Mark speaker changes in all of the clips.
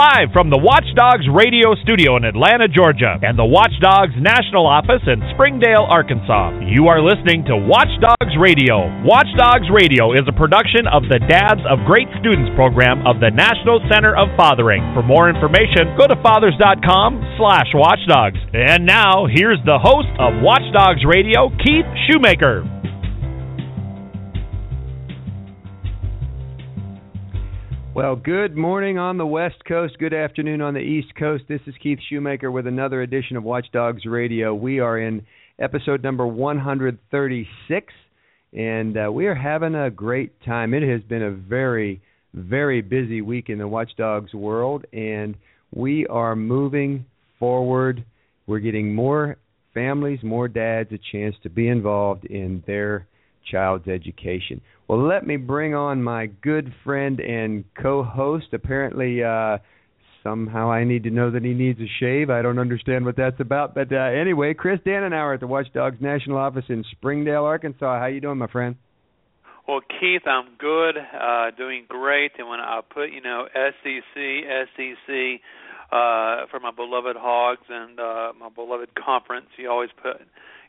Speaker 1: Live from the Watchdogs radio studio in Atlanta, Georgia, and the Watchdogs national office in Springdale, Arkansas. You are listening to Watchdogs Radio. Watchdogs Radio is a production of the Dads of Great Students program of the National Center of Fathering. For more information, go to fathers.com slash watchdogs. And now, here's the host of Watchdogs Radio, Keith Shoemaker.
Speaker 2: Well, good morning on the West Coast, good afternoon on the East Coast. This is Keith Shoemaker with another edition of Watchdogs Radio. We are in episode number 136, and uh, we are having a great time. It has been a very, very busy week in the Watchdogs world, and we are moving forward. We're getting more families, more dads a chance to be involved in their child's education. Well, let me bring on my good friend and co-host. Apparently, uh, somehow I need to know that he needs a shave. I don't understand what that's about, but uh, anyway, Chris Dannenauer at the Watchdogs National Office in Springdale, Arkansas. How you doing, my friend?
Speaker 3: Well, Keith, I'm good, uh, doing great. And when I put, you know, SEC, SEC uh, for my beloved Hogs and uh, my beloved conference, you always put,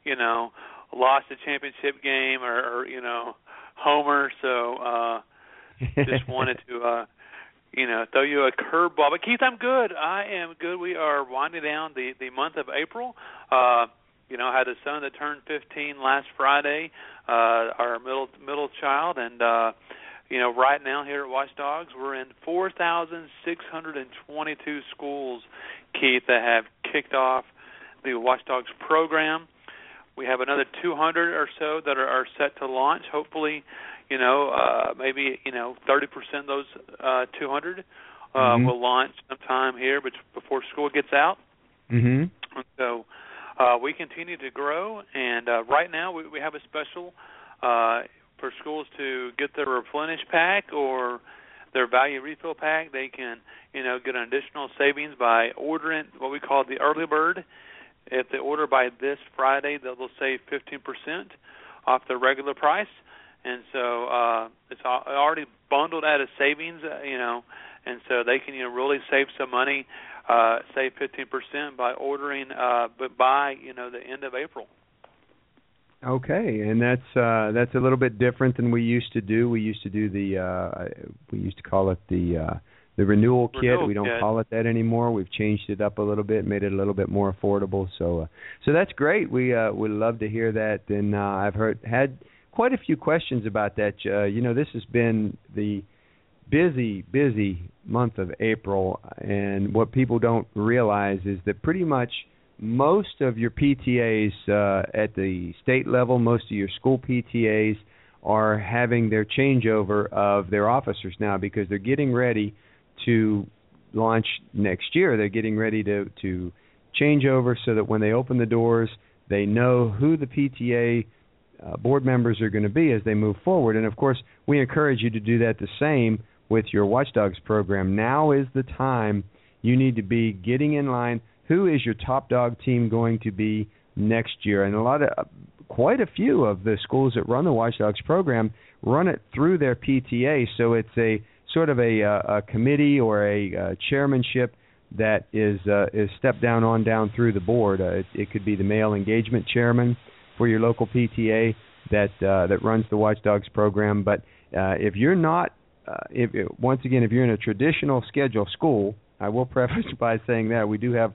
Speaker 3: you know, lost a championship game or, or you know homer. So uh, just wanted to uh, you know throw you a curveball. But Keith, I'm good. I am good. We are winding down the the month of April. Uh, you know, I had a son that turned 15 last Friday, uh, our middle middle child, and uh, you know, right now here at Watchdogs, we're in 4,622 schools, Keith, that have kicked off the Watchdogs program. We have another 200 or so that are, are set to launch. Hopefully, you know, uh, maybe you know 30% of those uh, 200 uh, mm-hmm. will launch sometime here, before school gets out.
Speaker 2: Mm-hmm.
Speaker 3: So uh, we continue to grow, and uh, right now we, we have a special uh, for schools to get their replenish pack or their value refill pack. They can, you know, get an additional savings by ordering what we call the early bird if they order by this Friday, they'll, save 15% off the regular price, and so uh, it's already bundled out of savings, uh, you know, and so they can you know really save some money, uh, save 15% by ordering, uh, but by you know the end of April.
Speaker 2: Okay, and that's uh, that's a little bit different than we used to do. We used to do the uh, we used to call it the uh, the renewal kit.
Speaker 3: Renewal
Speaker 2: we don't
Speaker 3: kit.
Speaker 2: call it that anymore. We've changed it up a little bit, made it a little bit more affordable. So, uh, so that's great. We uh, would love to hear that. And uh, I've heard had quite a few questions about that. Uh, you know, this has been the busy, busy month of April, and what people don't realize is that pretty much most of your PTAs uh, at the state level, most of your school PTAs are having their changeover of their officers now because they're getting ready to launch next year. They're getting ready to to change over so that when they open the doors, they know who the PTA uh, board members are going to be as they move forward. And of course, we encourage you to do that the same with your Watchdogs program. Now is the time you need to be getting in line. Who is your top dog team going to be next year? And a lot of quite a few of the schools that run the Watchdogs program run it through their PTA, so it's a sort of a, uh, a committee or a uh, chairmanship that is uh, is stepped down on down through the board. It, it could be the male engagement chairman for your local PTA that that runs the Watchdogs program. But if you're not, if once again, if you're in a traditional schedule school, I will preface by saying that we do have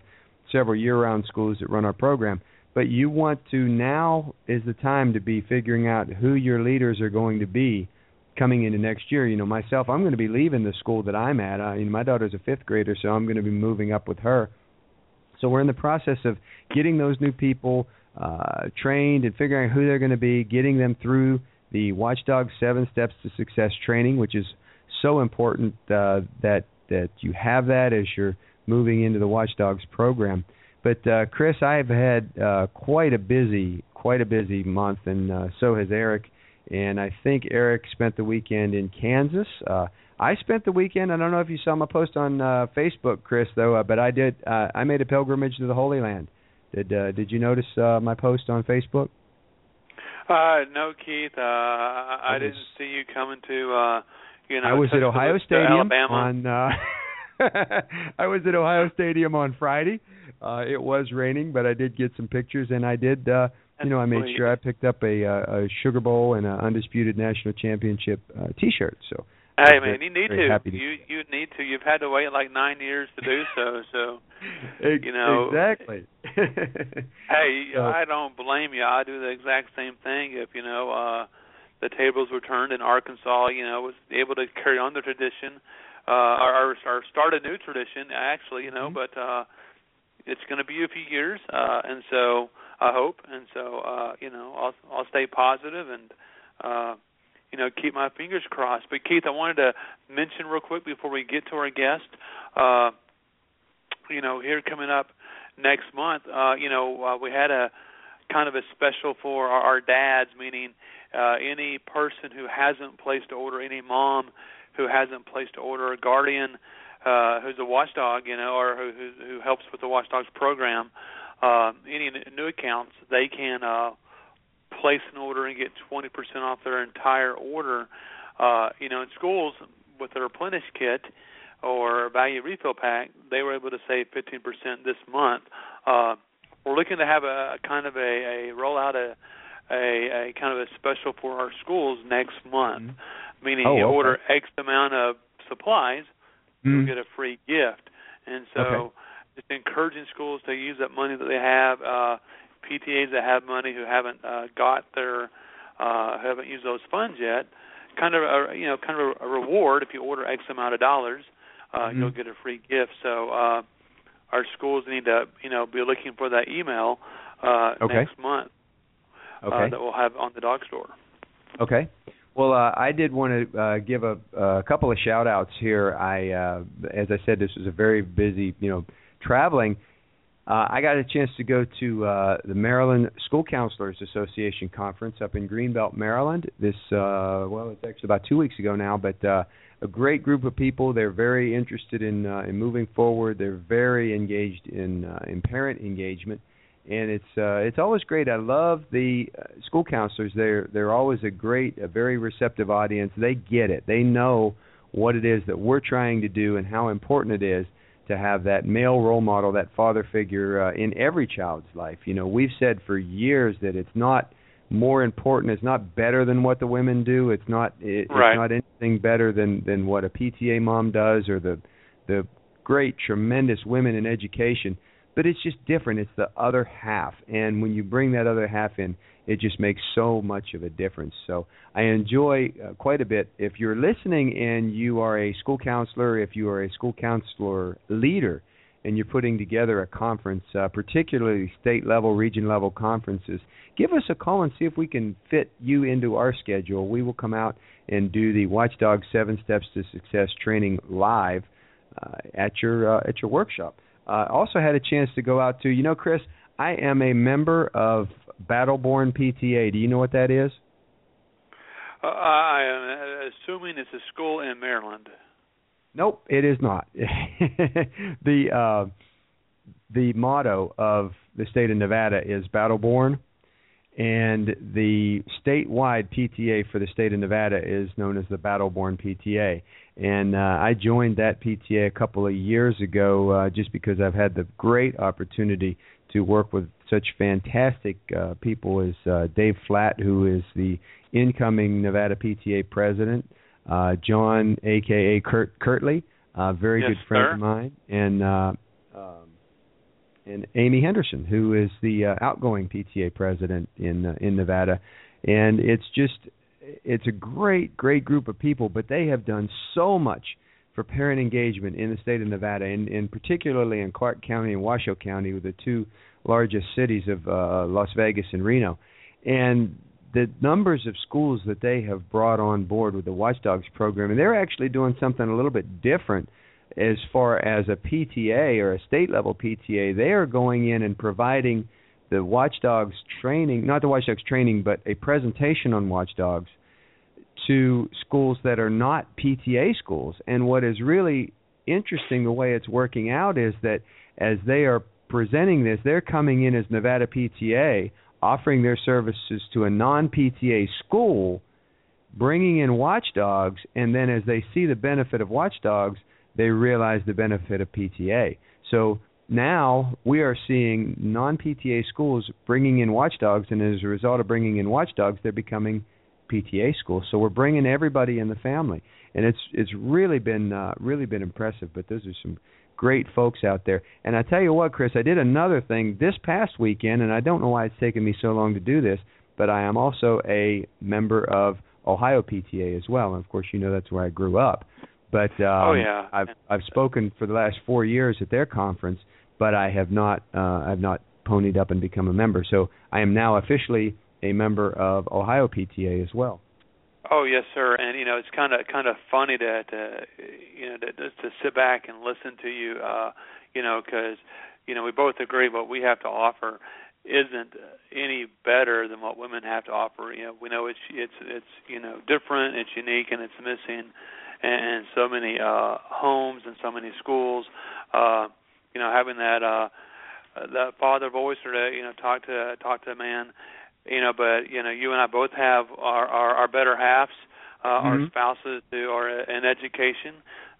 Speaker 2: several year-round schools that run our program. But you want to now is the time to be figuring out who your leaders are going to be coming into next year. You know, myself, I'm going to be leaving the school that I'm at. Uh, you know, my daughter's a fifth grader, so I'm going to be moving up with her. So we're in the process of getting those new people uh, trained and figuring out who they're going to be, getting them through the Watchdog Seven Steps to Success training, which is so important uh, that that you have that as you're moving into the Watchdogs program. But uh, Chris, I've had uh, quite a busy, quite a busy month, and uh, so has Eric and I think Eric spent the weekend in Kansas. Uh, I spent the weekend. I don't know if you saw my post on uh, Facebook, Chris, though, uh, but I did. Uh, I made a pilgrimage to the Holy Land. Did uh, Did you notice uh, my post on Facebook?
Speaker 3: Uh, no, Keith. Uh, I, I didn't see you coming to. Uh, you know,
Speaker 2: I was at Ohio Stadium
Speaker 3: Alabama.
Speaker 2: on. Uh, I was at Ohio Stadium on Friday. Uh, it was raining, but I did get some pictures, and I did. uh you know, I made sure I picked up a, uh, a Sugar Bowl and an undisputed national championship uh, T-shirt. So
Speaker 3: Hey man, you need
Speaker 2: to.
Speaker 3: to. You you need to. You've had to wait like nine years to do so. So
Speaker 2: you
Speaker 3: know
Speaker 2: exactly.
Speaker 3: hey,
Speaker 2: so,
Speaker 3: I don't blame you. I do the exact same thing. If you know uh the tables were turned in Arkansas, you know, was able to carry on the tradition, uh or, or start a new tradition actually, you know,
Speaker 2: mm-hmm.
Speaker 3: but uh it's going to be a few years, uh and so I hope, and so uh you know, I'll I'll stay positive and. uh you know, keep my fingers crossed. But Keith, I wanted to mention real quick before we get to our guest, uh, you know, here coming up next month, uh, you know, uh, we had a kind of a special for our, our dads, meaning uh, any person who hasn't placed an order, any mom who hasn't placed an order, a guardian uh, who's a watchdog, you know, or who, who, who helps with the Watchdogs program, uh, any new accounts, they can uh, place an order and get 20% off their entire order. Uh, you know, in schools with their replenish kit or value refill pack, they were able to save 15% this month. Uh, we're looking to have a, a kind of a, a rollout a, a a kind of a special for our schools next month,
Speaker 2: mm-hmm.
Speaker 3: meaning
Speaker 2: oh,
Speaker 3: you
Speaker 2: okay.
Speaker 3: order X amount of supplies,
Speaker 2: mm-hmm.
Speaker 3: you'll get a free gift. And so,
Speaker 2: okay.
Speaker 3: Just encouraging schools to use that money that they have. Uh, PTAs that have money who haven't uh, got their uh, haven't used those funds yet, kind of a, you know kind of a, a reward if you order X amount of dollars, uh,
Speaker 2: mm-hmm.
Speaker 3: you'll get a free gift. So uh, our schools need to you know be looking for that email uh,
Speaker 2: okay.
Speaker 3: next month
Speaker 2: okay.
Speaker 3: uh, that we'll have on the dog store.
Speaker 2: Okay. Well, uh, I did want to uh, give a, a couple of shout outs here. I, uh, as I said, this was a very busy, you know, traveling uh, I got a chance to go to uh, the Maryland School Counselors Association conference up in Greenbelt, Maryland. This uh, well, it's actually about two weeks ago now, but uh, a great group of people. They're very interested in uh, in moving forward. They're very engaged in uh, in parent engagement, and it's uh, it's always great. I love the uh, school counselors. They're they're always a great, a very receptive audience. They get it. They know what it is that we're trying to do and how important it is to have that male role model, that father figure uh, in every child's life. You know, we've said for years that it's not more important, it's not better than what the women do. It's not it,
Speaker 3: right.
Speaker 2: it's not anything better than than what a PTA mom does or the the great tremendous women in education, but it's just different. It's the other half. And when you bring that other half in, it just makes so much of a difference. So I enjoy uh, quite a bit. If you're listening and you are a school counselor, if you are a school counselor leader, and you're putting together a conference, uh, particularly state level, region level conferences, give us a call and see if we can fit you into our schedule. We will come out and do the Watchdog Seven Steps to Success training live uh, at your uh, at your workshop. Uh, also had a chance to go out to, you know, Chris, I am a member of Battleborn PTA. Do you know what that is?
Speaker 3: Uh, I am assuming it's a school in Maryland.
Speaker 2: Nope, it is not. the uh, the motto of the state of Nevada is Battleborn, and the statewide PTA for the state of Nevada is known as the Battleborn PTA. And uh, I joined that PTA a couple of years ago uh, just because I've had the great opportunity to work with such fantastic uh, people as uh, Dave Flatt, who is the incoming Nevada PTA president, uh, John, aka Kurt Kirtley, a very
Speaker 3: yes,
Speaker 2: good friend
Speaker 3: sir.
Speaker 2: of mine, and uh, um, and Amy Henderson, who is the uh, outgoing PTA president in uh, in Nevada, and it's just it's a great great group of people, but they have done so much for parent engagement in the state of Nevada, and, and particularly in Clark County and Washoe County, with the two largest cities of uh, Las Vegas and Reno, and the numbers of schools that they have brought on board with the Watchdogs program, and they're actually doing something a little bit different as far as a PTA or a state level PTA. They are going in and providing the Watchdogs training, not the Watchdogs training, but a presentation on Watchdogs to schools that are not PTA schools. And what is really interesting the way it's working out is that as they are presenting this, they're coming in as Nevada PTA, offering their services to a non PTA school, bringing in watchdogs, and then as they see the benefit of watchdogs, they realize the benefit of PTA. So now we are seeing non-PTA schools bringing in watchdogs, and as a result of bringing in watchdogs, they're becoming PTA school. So we're bringing everybody in the family, and it's it's really been uh, really been impressive. But those are some great folks out there. And I tell you what, Chris, I did another thing this past weekend, and I don't know why it's taken me so long to do this, but I am also a member of Ohio PTA as well, and of course, you know that's where I grew up. But um,
Speaker 3: oh yeah,
Speaker 2: I've I've spoken for the last four years at their conference, but I have not uh, I've not ponied up and become a member. So I am now officially a member of Ohio PTA as well.
Speaker 3: Oh yes, sir. And you know, it's kind of kind of funny to, to you know to, to sit back and listen to you. Uh, you know, because you know we both agree what we have to offer isn't any better than what women have to offer. You know, we know it's it's it's you know different, it's unique, and it's missing, and so many uh, homes and so many schools. Uh, you know, having that uh, that father voice or to you know talk to talk to a man you know but you know you and i both have our our, our better halves uh mm-hmm. our spouses who are in education.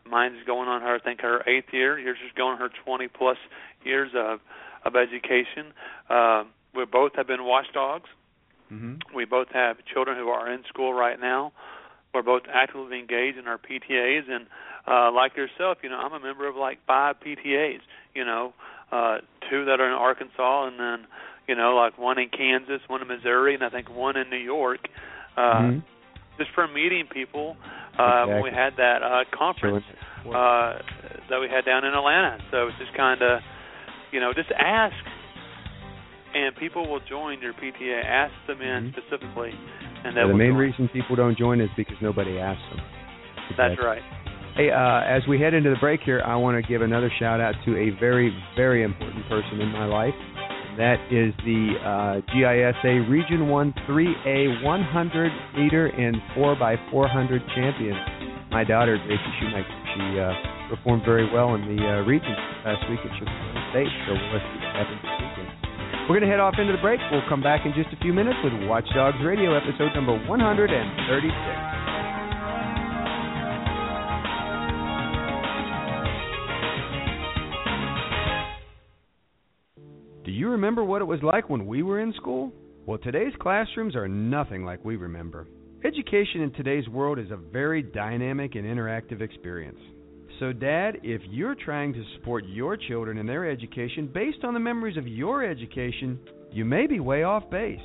Speaker 3: Mine's going on her i think her eighth year. Yours is going her twenty plus years of of education. Uh we both have been watchdogs.
Speaker 2: Mm-hmm.
Speaker 3: we both have children who are in school right now. We're both actively engaged in our ptas and uh like yourself you know i'm a member of like five ptas you know uh two that are in arkansas and then you know, like one in Kansas, one in Missouri, and I think one in New York. Uh,
Speaker 2: mm-hmm.
Speaker 3: Just for meeting people uh,
Speaker 2: exactly.
Speaker 3: when we had that uh, conference uh, that we had down in Atlanta. So it's just kind of, you know, just ask, and people will join your PTA. Ask them in
Speaker 2: mm-hmm.
Speaker 3: specifically, and
Speaker 2: yeah, the main
Speaker 3: join.
Speaker 2: reason people don't join is because nobody asks them.
Speaker 3: That's right.
Speaker 2: Hey, uh, as we head into the break here, I want to give another shout out to a very, very important person in my life. That is the uh, GISA Region 1 3A 100 meter and 4x400 champion. My daughter, Gracie Shoemaker, she uh, performed very well in the uh, region last week at Chicago State, so see what happens this weekend. We're going to head off into the break. We'll come back in just a few minutes with Watchdogs Radio, episode number 136. Remember what it was like when we were in school? Well, today's classrooms are nothing like we remember. Education in today's world is a very dynamic and interactive experience. So, Dad, if you're trying to support your children in their education based on the memories of your education, you may be way off base.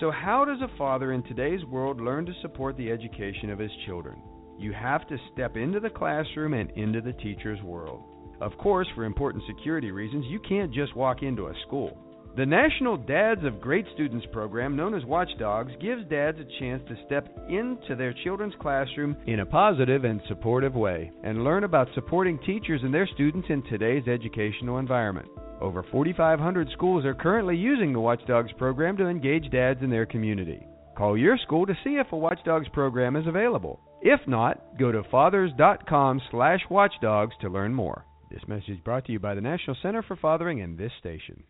Speaker 2: So, how does a father in today's world learn to support the education of his children? You have to step into the classroom and into the teacher's world. Of course, for important security reasons, you can't just walk into a school. The National Dads of Great Students program, known as Watchdogs, gives dads a chance to step into their children's classroom in a positive and supportive way and learn about supporting teachers and their students in today's educational environment. Over 4,500 schools are currently using the Watchdogs program to engage dads in their community. Call your school to see if a Watchdogs program is available. If not, go to fathers.com/watchdogs to learn more. This message brought to you by the National Center for Fathering and this station.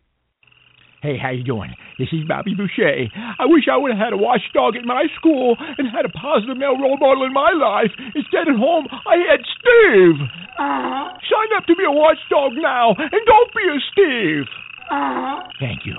Speaker 4: Hey, how you doing? This is Bobby Boucher. I wish I would have had a watchdog at my school and had a positive male role model in my life. Instead, at home, I had Steve.
Speaker 5: Uh-huh.
Speaker 4: Sign up to be a watchdog now, and don't be a Steve.
Speaker 5: Uh-huh.
Speaker 4: Thank you.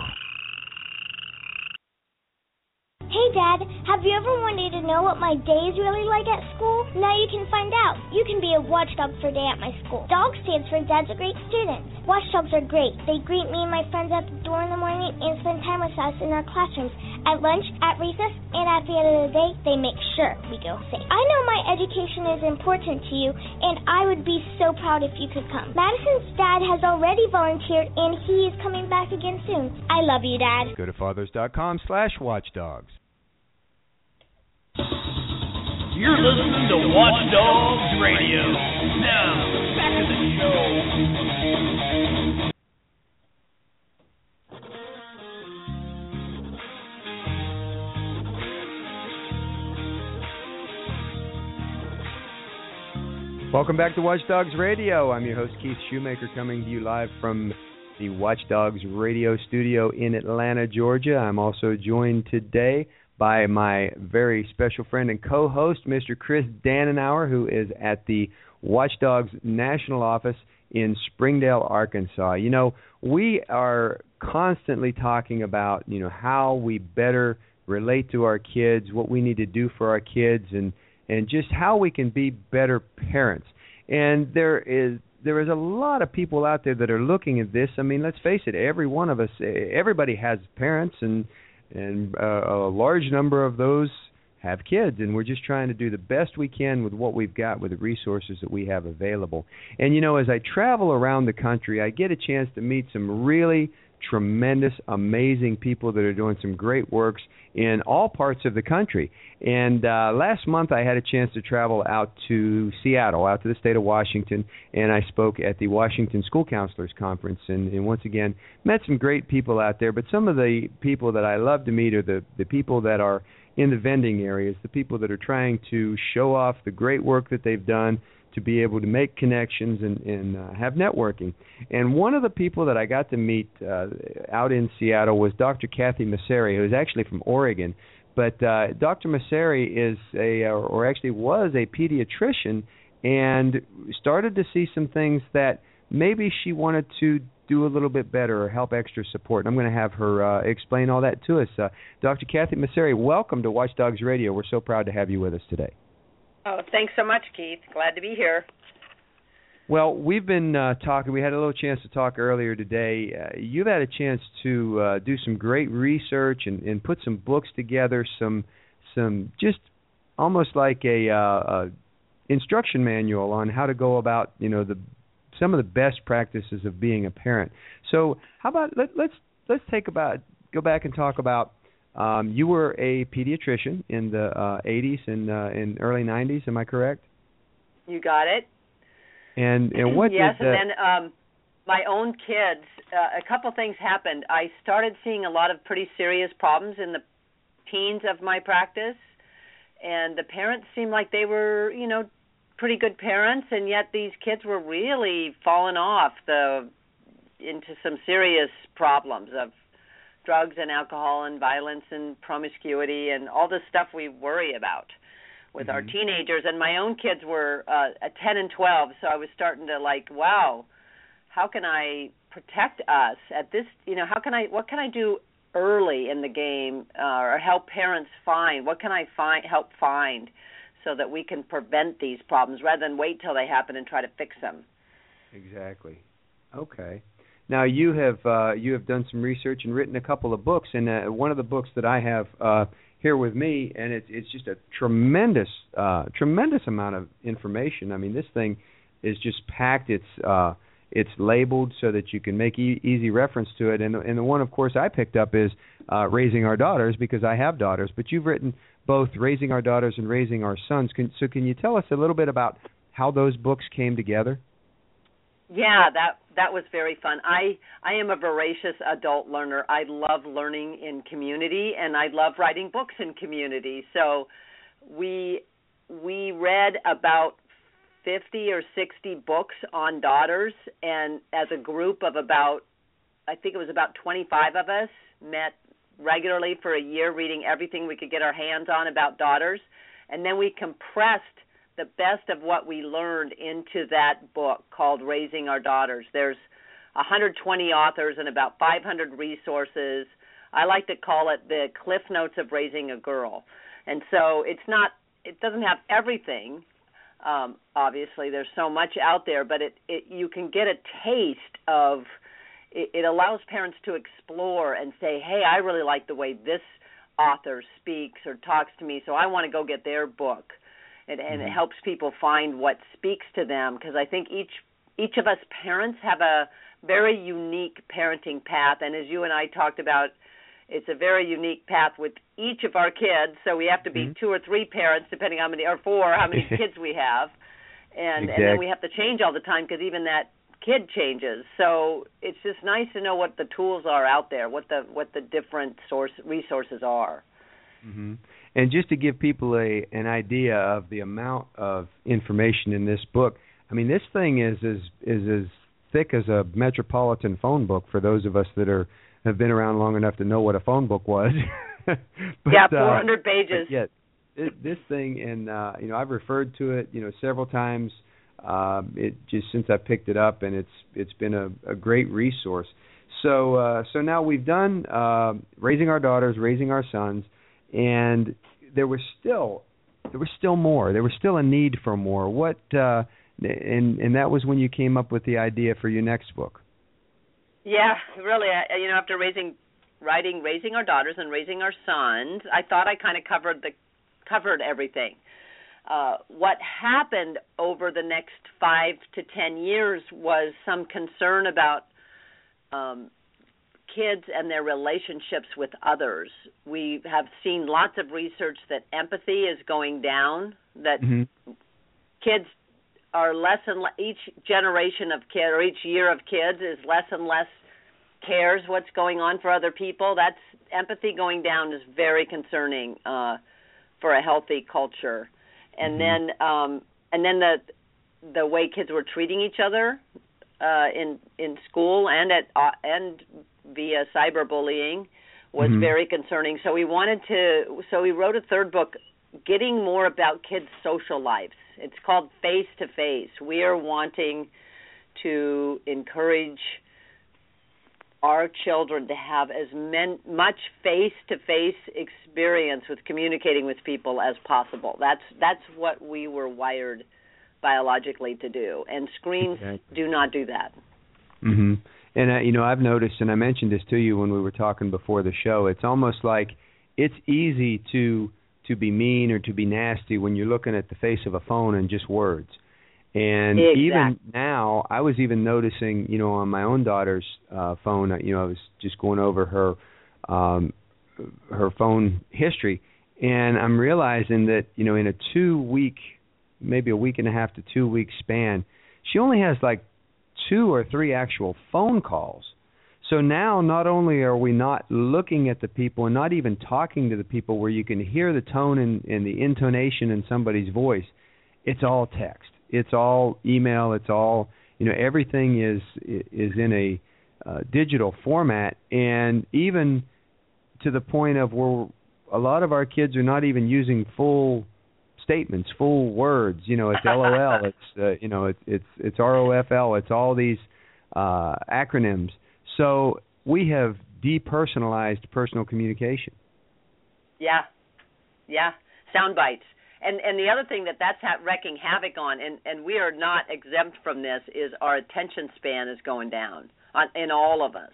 Speaker 5: Hey, Dad, have you ever wanted to know what my day is really like at school? Now you can find out. You can be a watchdog for a day at my school. DOG stands for Dads are Great Students. Watchdogs are great. They greet me and my friends at the door in the morning and spend time with us in our classrooms, at lunch, at recess, and at the end of the day, they make sure we go safe. I know my education is important to you, and I would be so proud if you could come. Madison's dad has already volunteered, and he is coming back again soon. I love you, Dad.
Speaker 2: Go to fathers.com slash watchdogs.
Speaker 6: You're listening to Watchdogs Radio. Now, back to the show.
Speaker 2: Welcome back to Watchdogs Radio. I'm your host, Keith Shoemaker, coming to you live from the Watchdogs Radio studio in Atlanta, Georgia. I'm also joined today by my very special friend and co-host, Mr. Chris Dannenauer, who is at the Watchdog's national office in Springdale, Arkansas. You know, we are constantly talking about, you know, how we better relate to our kids, what we need to do for our kids and and just how we can be better parents. And there is there is a lot of people out there that are looking at this. I mean, let's face it, every one of us everybody has parents and and uh, a large number of those have kids and we're just trying to do the best we can with what we've got with the resources that we have available. And you know, as I travel around the country, I get a chance to meet some really tremendous, amazing people that are doing some great works in all parts of the country. And uh, last month, I had a chance to travel out to Seattle, out to the state of Washington, and I spoke at the Washington School Counselors Conference. And, and once again, met some great people out there. But some of the people that I love to meet are the the people that are in the vending areas, the people that are trying to show off the great work that they've done to be able to make connections and, and uh, have networking. And one of the people that I got to meet uh, out in Seattle was Dr. Kathy Masarie, who is actually from Oregon. But uh, Dr. Masarie is a, or actually was a pediatrician, and started to see some things that maybe she wanted to do a little bit better or help extra support. And I'm going to have her uh, explain all that to us. Uh, Dr. Kathy Masarie, welcome to Watchdogs Radio. We're so proud to have you with us today.
Speaker 7: Oh, thanks so much, Keith. Glad to be here.
Speaker 2: Well, we've been uh, talking. We had a little chance to talk earlier today. Uh, you've had a chance to uh, do some great research and, and put some books together. Some, some just almost like a, uh, a instruction manual on how to go about, you know, the some of the best practices of being a parent. So, how about let, let's let's take about go back and talk about um, you were a pediatrician in the uh, 80s and uh, in early 90s. Am I correct?
Speaker 7: You got it.
Speaker 2: And and what?
Speaker 7: yes,
Speaker 2: did
Speaker 7: and then um, my own kids. Uh, a couple things happened. I started seeing a lot of pretty serious problems in the teens of my practice, and the parents seemed like they were, you know, pretty good parents, and yet these kids were really falling off the into some serious problems of drugs and alcohol and violence and promiscuity and all the stuff we worry about with mm-hmm. our teenagers. And my own kids were uh at 10 and 12 so I was starting to like wow how can I protect us at this you know how can I what can I do early in the game uh, or help parents find what can I find help find so that we can prevent these problems rather than wait till they happen and try to fix them?
Speaker 2: Exactly. Okay now you have uh, you have done some research and written a couple of books, and uh, one of the books that I have uh, here with me, and it's it's just a tremendous uh, tremendous amount of information. I mean, this thing is just packed. It's uh, it's labeled so that you can make e- easy reference to it. And and the one, of course, I picked up is uh, raising our daughters because I have daughters. But you've written both raising our daughters and raising our sons. Can, so can you tell us a little bit about how those books came together?
Speaker 7: Yeah, that that was very fun. I I am a voracious adult learner. I love learning in community and I love writing books in community. So we we read about 50 or 60 books on daughters and as a group of about I think it was about 25 of us met regularly for a year reading everything we could get our hands on about daughters and then we compressed the best of what we learned into that book called Raising Our Daughters. There's 120 authors and about 500 resources. I like to call it the Cliff Notes of Raising a Girl. And so it's not it doesn't have everything. Um, obviously, there's so much out there, but it, it you can get a taste of. It, it allows parents to explore and say, "Hey, I really like the way this author speaks or talks to me, so I want to go get their book." And, and mm-hmm. it helps people find what speaks to them because I think each each of us parents have a very unique parenting path and as you and I talked about it's a very unique path with each of our kids so we have to be mm-hmm. two or three parents depending how many or four how many kids we have and
Speaker 2: exactly.
Speaker 7: and then we have to change all the time because even that kid changes so it's just nice to know what the tools are out there what the what the different source resources are
Speaker 2: mm-hmm. And just to give people a an idea of the amount of information in this book, I mean this thing is is is as thick as a metropolitan phone book for those of us that are have been around long enough to know what a phone book was. but,
Speaker 7: yeah, 400 uh, pages.
Speaker 2: Yeah, it, this thing, and uh, you know, I've referred to it, you know, several times uh, it just since I picked it up, and it's it's been a, a great resource. So uh, so now we've done uh, raising our daughters, raising our sons, and there was still there was still more. There was still a need for more. What uh, and and that was when you came up with the idea for your next book.
Speaker 7: Yeah, really. I, you know, after raising, writing, raising our daughters and raising our sons, I thought I kind of covered the covered everything. Uh, what happened over the next five to ten years was some concern about um, kids and their relationships with others. We have seen lots of research that empathy is going down. That
Speaker 2: mm-hmm.
Speaker 7: kids are less and less, each generation of kid or each year of kids is less and less cares what's going on for other people. That's empathy going down is very concerning uh, for a healthy culture and mm-hmm. then um and then the the way kids were treating each other uh in in school and at uh, and via cyberbullying was
Speaker 2: mm-hmm.
Speaker 7: very concerning so we wanted to so we wrote a third book getting more about kids social lives it's called face to face we are wanting to encourage our children to have as men, much face-to-face experience with communicating with people as possible. That's that's what we were wired biologically to do, and screens
Speaker 2: exactly.
Speaker 7: do not do that.
Speaker 2: Mhm. And uh, you know, I've noticed, and I mentioned this to you when we were talking before the show. It's almost like it's easy to to be mean or to be nasty when you're looking at the face of a phone and just words. And
Speaker 7: exactly.
Speaker 2: even now, I was even noticing, you know, on my own daughter's uh, phone, you know, I was just going over her um, her phone history, and I'm realizing that, you know, in a two week, maybe a week and a half to two week span, she only has like two or three actual phone calls. So now, not only are we not looking at the people and not even talking to the people where you can hear the tone and, and the intonation in somebody's voice, it's all text it's all email. It's all you know. Everything is is in a uh, digital format, and even to the point of where a lot of our kids are not even using full statements, full words. You know, it's LOL. it's uh, you know, it's it's it's ROFL. It's all these uh, acronyms. So we have depersonalized personal communication.
Speaker 7: Yeah, yeah, sound bites and and the other thing that that's ha- wrecking havoc on, and and we are not exempt from this, is our attention span is going down on in all of us.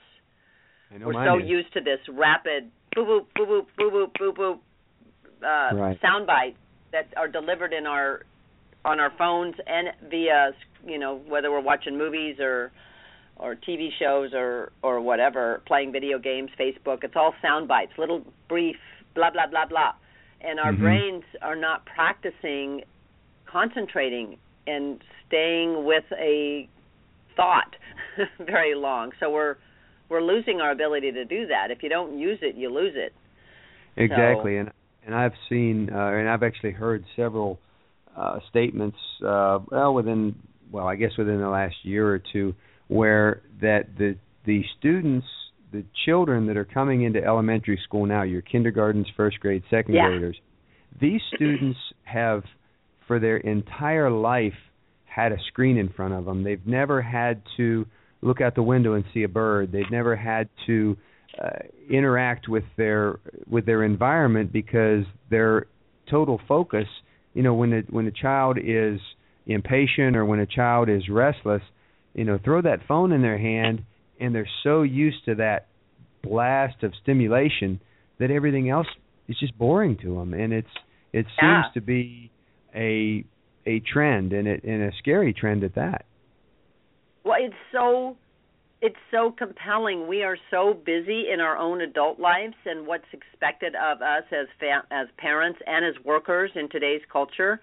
Speaker 7: We're so
Speaker 2: is.
Speaker 7: used to this rapid boop boop boop boop boop boop boop uh,
Speaker 2: right.
Speaker 7: sound bites that are delivered in our on our phones and via you know whether we're watching movies or or TV shows or or whatever, playing video games, Facebook. It's all sound bites, little brief blah blah blah blah and our
Speaker 2: mm-hmm.
Speaker 7: brains are not practicing concentrating and staying with a thought very long. So we're we're losing our ability to do that. If you don't use it, you lose it.
Speaker 2: Exactly,
Speaker 7: so,
Speaker 2: and and I've seen uh, and I've actually heard several uh, statements. Uh, well, within well, I guess within the last year or two, where that the the students the children that are coming into elementary school now, your kindergartens, first grade, second
Speaker 7: yeah.
Speaker 2: graders, these students have for their entire life had a screen in front of them. They've never had to look out the window and see a bird. They've never had to uh, Uh, interact with their with their environment because their total focus, you know, when a, when a child is impatient or when a child is restless, you know, throw that phone in their hand and they're so used to that blast of stimulation that everything else is just boring to them and it's it
Speaker 7: yeah.
Speaker 2: seems to be a a trend and it and a scary trend at that
Speaker 7: well it's so it's so compelling. We are so busy in our own adult lives and what's expected of us as fa- as parents and as workers in today's culture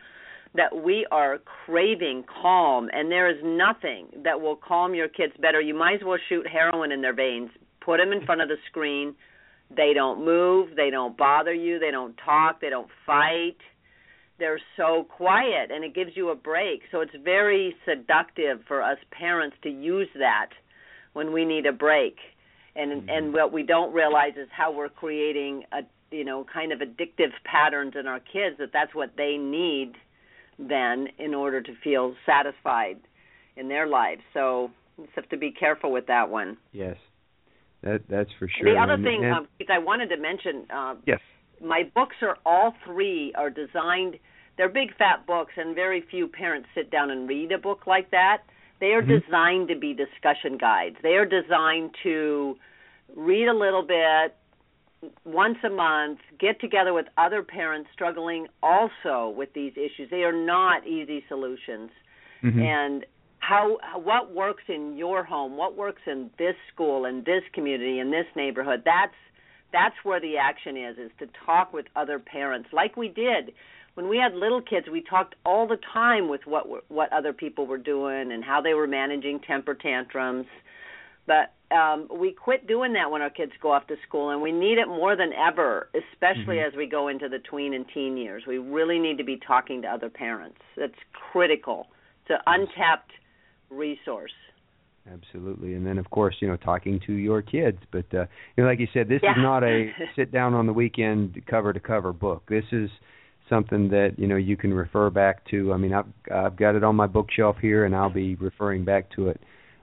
Speaker 7: that we are craving calm. And there is nothing that will calm your kids better. You might as well shoot heroin in their veins. Put them in front of the screen. They don't move. They don't bother you. They don't talk. They don't fight. They're so quiet and it gives you a break. So it's very seductive for us parents to use that when we need a break and
Speaker 2: mm-hmm.
Speaker 7: and what we don't realize is how we're creating a you know kind of addictive patterns in our kids that that's what they need then in order to feel satisfied in their lives. So you have to be careful with that one.
Speaker 2: Yes, that that's for sure.
Speaker 7: The other
Speaker 2: and,
Speaker 7: thing
Speaker 2: and,
Speaker 7: um, I wanted to mention, uh,
Speaker 2: yes,
Speaker 7: my books are all three are designed. They're big fat books, and very few parents sit down and read a book like that. They are
Speaker 2: Mhm.
Speaker 7: designed to be discussion guides. They are designed to read a little bit once a month, get together with other parents struggling also with these issues. They are not easy solutions.
Speaker 2: Mhm.
Speaker 7: And how what works in your home, what works in this school in this community in this neighborhood, that's that's where the action is is to talk with other parents like we did when we had little kids we talked all the time with what what other people were doing and how they were managing temper tantrums but um we quit doing that when our kids go off to school and we need it more than ever especially
Speaker 2: Mhm.
Speaker 7: as we go into the tween and teen years we really need to be talking to other parents that's critical it's an untapped resource
Speaker 2: Absolutely, and then of course you know talking to your kids. But uh, you know, like you said, this
Speaker 7: Yeah.
Speaker 2: is not a sit down on the weekend cover to cover book. This is something that you know you can refer back to. I mean, I've I've got it on my bookshelf here, and I'll be referring back to it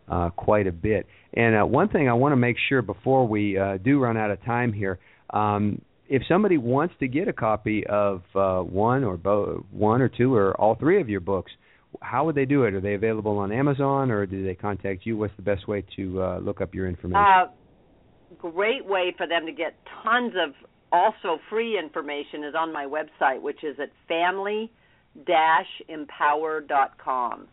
Speaker 2: uh, quite a bit. And uh, one thing I want to make sure before we uh, do run out of time here. Um, if somebody wants to get a copy of uh, one or both, one or two, or all three of your books, how would they do it? Are they available on Amazon, or do they contact you? What's the best way to uh, look up your information?
Speaker 7: Uh, great way for them to get tons of also free information is on my website, which is at family-empower.com.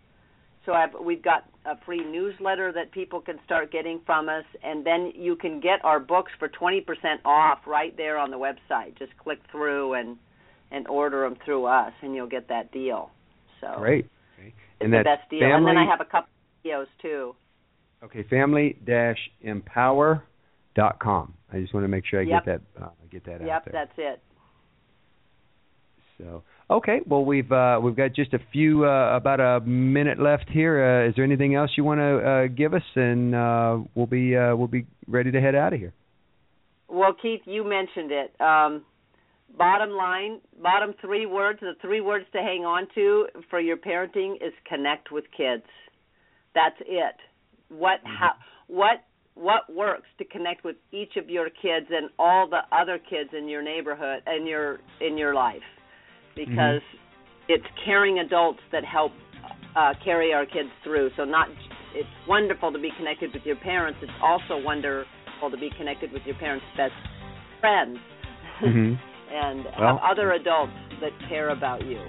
Speaker 7: So I've, we've got a free newsletter that people can start getting from us, and then you can get our books for 20% off right there on the website. Just click through and and order them through us, and you'll get that deal. So
Speaker 2: Great. And
Speaker 7: the best deal. and then I have a couple of videos too.
Speaker 2: Okay, family-empower.com. I just want to make sure I
Speaker 7: Yep.
Speaker 2: get that uh, get that out
Speaker 7: Yep, that's it.
Speaker 2: So okay, well we've uh, we've got just a few uh, about a minute left here. Uh, is there anything else you want to uh, give us, and uh, we'll be uh, we'll be ready to head out of here.
Speaker 7: Well, Keith, you mentioned it. Um, bottom line, bottom three words, the three words to hang on to for your parenting is connect with kids. That's it. What how what what works to connect with each of your kids and all the other kids in your neighborhood and your in your life because it's caring adults that help uh, carry our kids through. So not it's wonderful to be connected with your parents. It's also wonderful to be connected with your parents' best friends
Speaker 2: hmm
Speaker 7: and
Speaker 2: Well-
Speaker 7: other adults that care about you.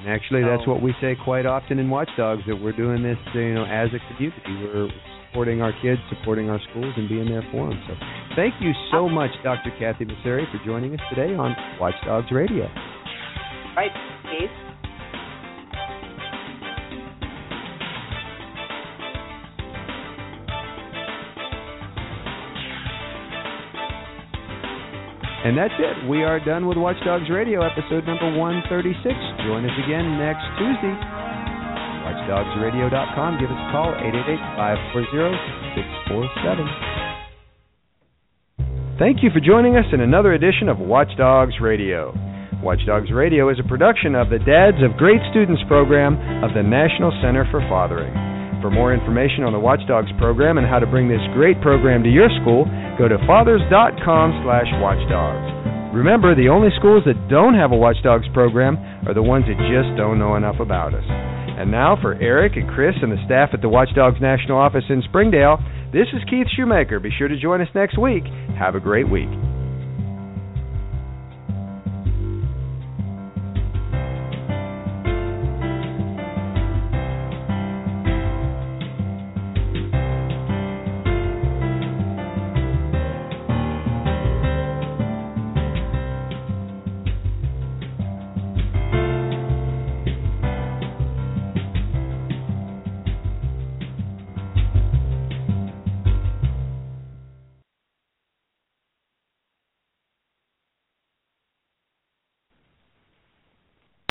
Speaker 2: And actually, that's what we say quite often in Watchdogs that we're doing this, you know, as a community. We're supporting our kids, supporting our schools, and being there for them. So, thank you so much, Dr. Kathy Masarie, for joining us today on Watchdogs Radio.
Speaker 7: Right, Keith?
Speaker 2: And that's it. We are done with Watchdogs Radio, episode number 136. Join us again next Tuesday. WatchdogsRadio.com. Give us a call, 888-540-6647. Thank you for joining us in another edition of Watchdogs Radio. Watchdogs Radio is a production of the Dads of Great Students program of the National Center for Fathering. For more information on the Watchdogs program and how to bring this great program to your school, go to fathers.com slash watchdogs. Remember, the only schools that don't have a Watchdogs program are the ones that just don't know enough about us. And now for Eric and Chris and the staff at the Watchdogs National Office in Springdale, this is Keith Shoemaker. Be sure to join us next week. Have a great week.